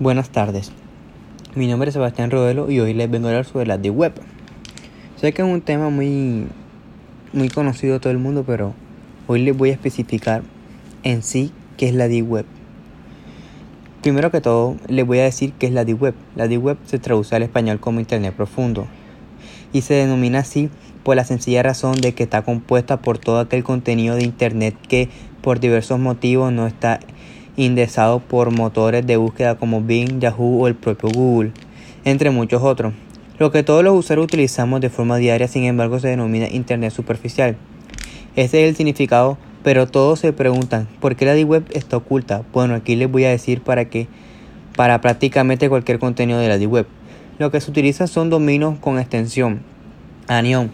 Buenas tardes. Mi nombre es Sebastián Rodelo y hoy les vengo a hablar sobre la Deep Web. Sé que es un tema muy, muy conocido a todo el mundo, pero hoy les voy a especificar en sí qué es la Deep Web. Primero que todo, les voy a decir qué es la Deep Web. La Deep Web se traduce al español como Internet profundo y se denomina así por la sencilla razón de que está compuesta por todo aquel contenido de Internet que por diversos motivos no está indexado por motores de búsqueda como Bing, Yahoo o el propio Google, entre muchos otros. Lo que todos los usuarios utilizamos de forma diaria, sin embargo, se denomina Internet superficial. Ese es el significado, pero todos se preguntan, ¿por qué la Deep Web está oculta? Bueno, aquí les voy a decir para qué, para prácticamente cualquier contenido de la Deep Web. Lo que se utiliza son dominios con extensión anion.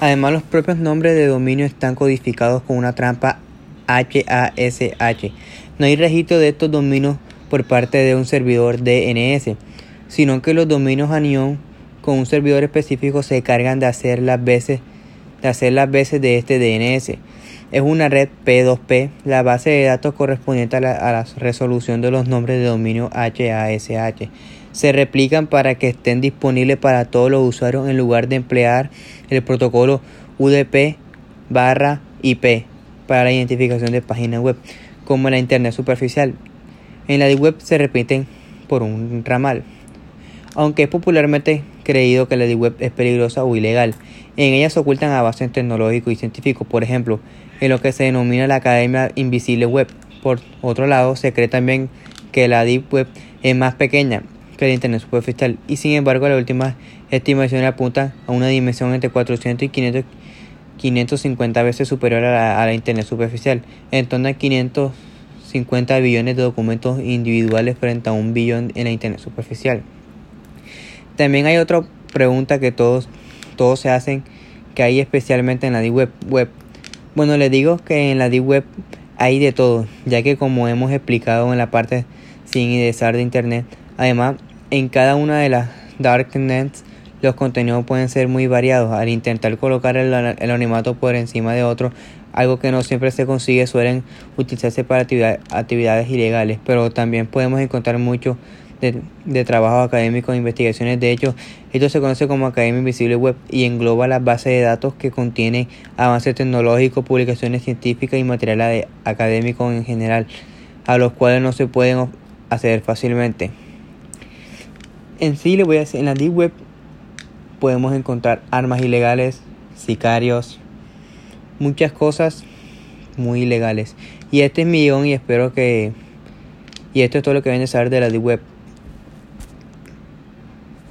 Además, los propios nombres de dominio están codificados con una trampa HASH. No hay registro de estos dominios por parte de un servidor DNS, sino que los dominios anion con un servidor específico se cargan de hacer las veces de hacer las veces de este DNS. Es una red P2P, la base de datos correspondiente a la, resolución de los nombres de dominio HASH. Se replican para que estén disponibles para todos los usuarios en lugar de emplear el protocolo UDP barra IP para la identificación de páginas web como la Internet superficial. En la Deep Web se repiten por un ramal. Aunque es popularmente creído que la Deep Web es peligrosa o ilegal, en ella se ocultan avances tecnológicos y científicos, por ejemplo, en lo que se denomina la Academia Invisible Web. Por otro lado, se cree también que la Deep Web es más pequeña que la Internet superficial y sin embargo las últimas estimaciones apuntan a una dimensión entre 400 y 500 550 veces superior a la, Internet superficial, en torno a 550 billones de documentos individuales frente a un billón en la Internet superficial. También hay otra pregunta que todos, todos se hacen, que hay especialmente en la Deep Web. web. Bueno, les digo que en la Deep Web hay de todo, ya que como hemos explicado en la parte sin indexar de Internet, además en cada una de las darknets los contenidos pueden ser muy variados. Al intentar colocar el, anonimato por encima de otro, algo que no siempre se consigue, suelen utilizarse para actividades ilegales, pero también podemos encontrar mucho de, de trabajo académico e investigaciones. De hecho, esto se conoce como Academia Invisible Web y engloba las bases de datos que contienen avances tecnológicos, publicaciones científicas y material académico en general, a los cuales no se pueden acceder fácilmente. En sí, le voy a decir, en la Deep Web podemos encontrar armas ilegales, sicarios, muchas cosas muy ilegales. Y este es mi guion y espero que... Y esto es todo lo que viene a saber de la Deep Web.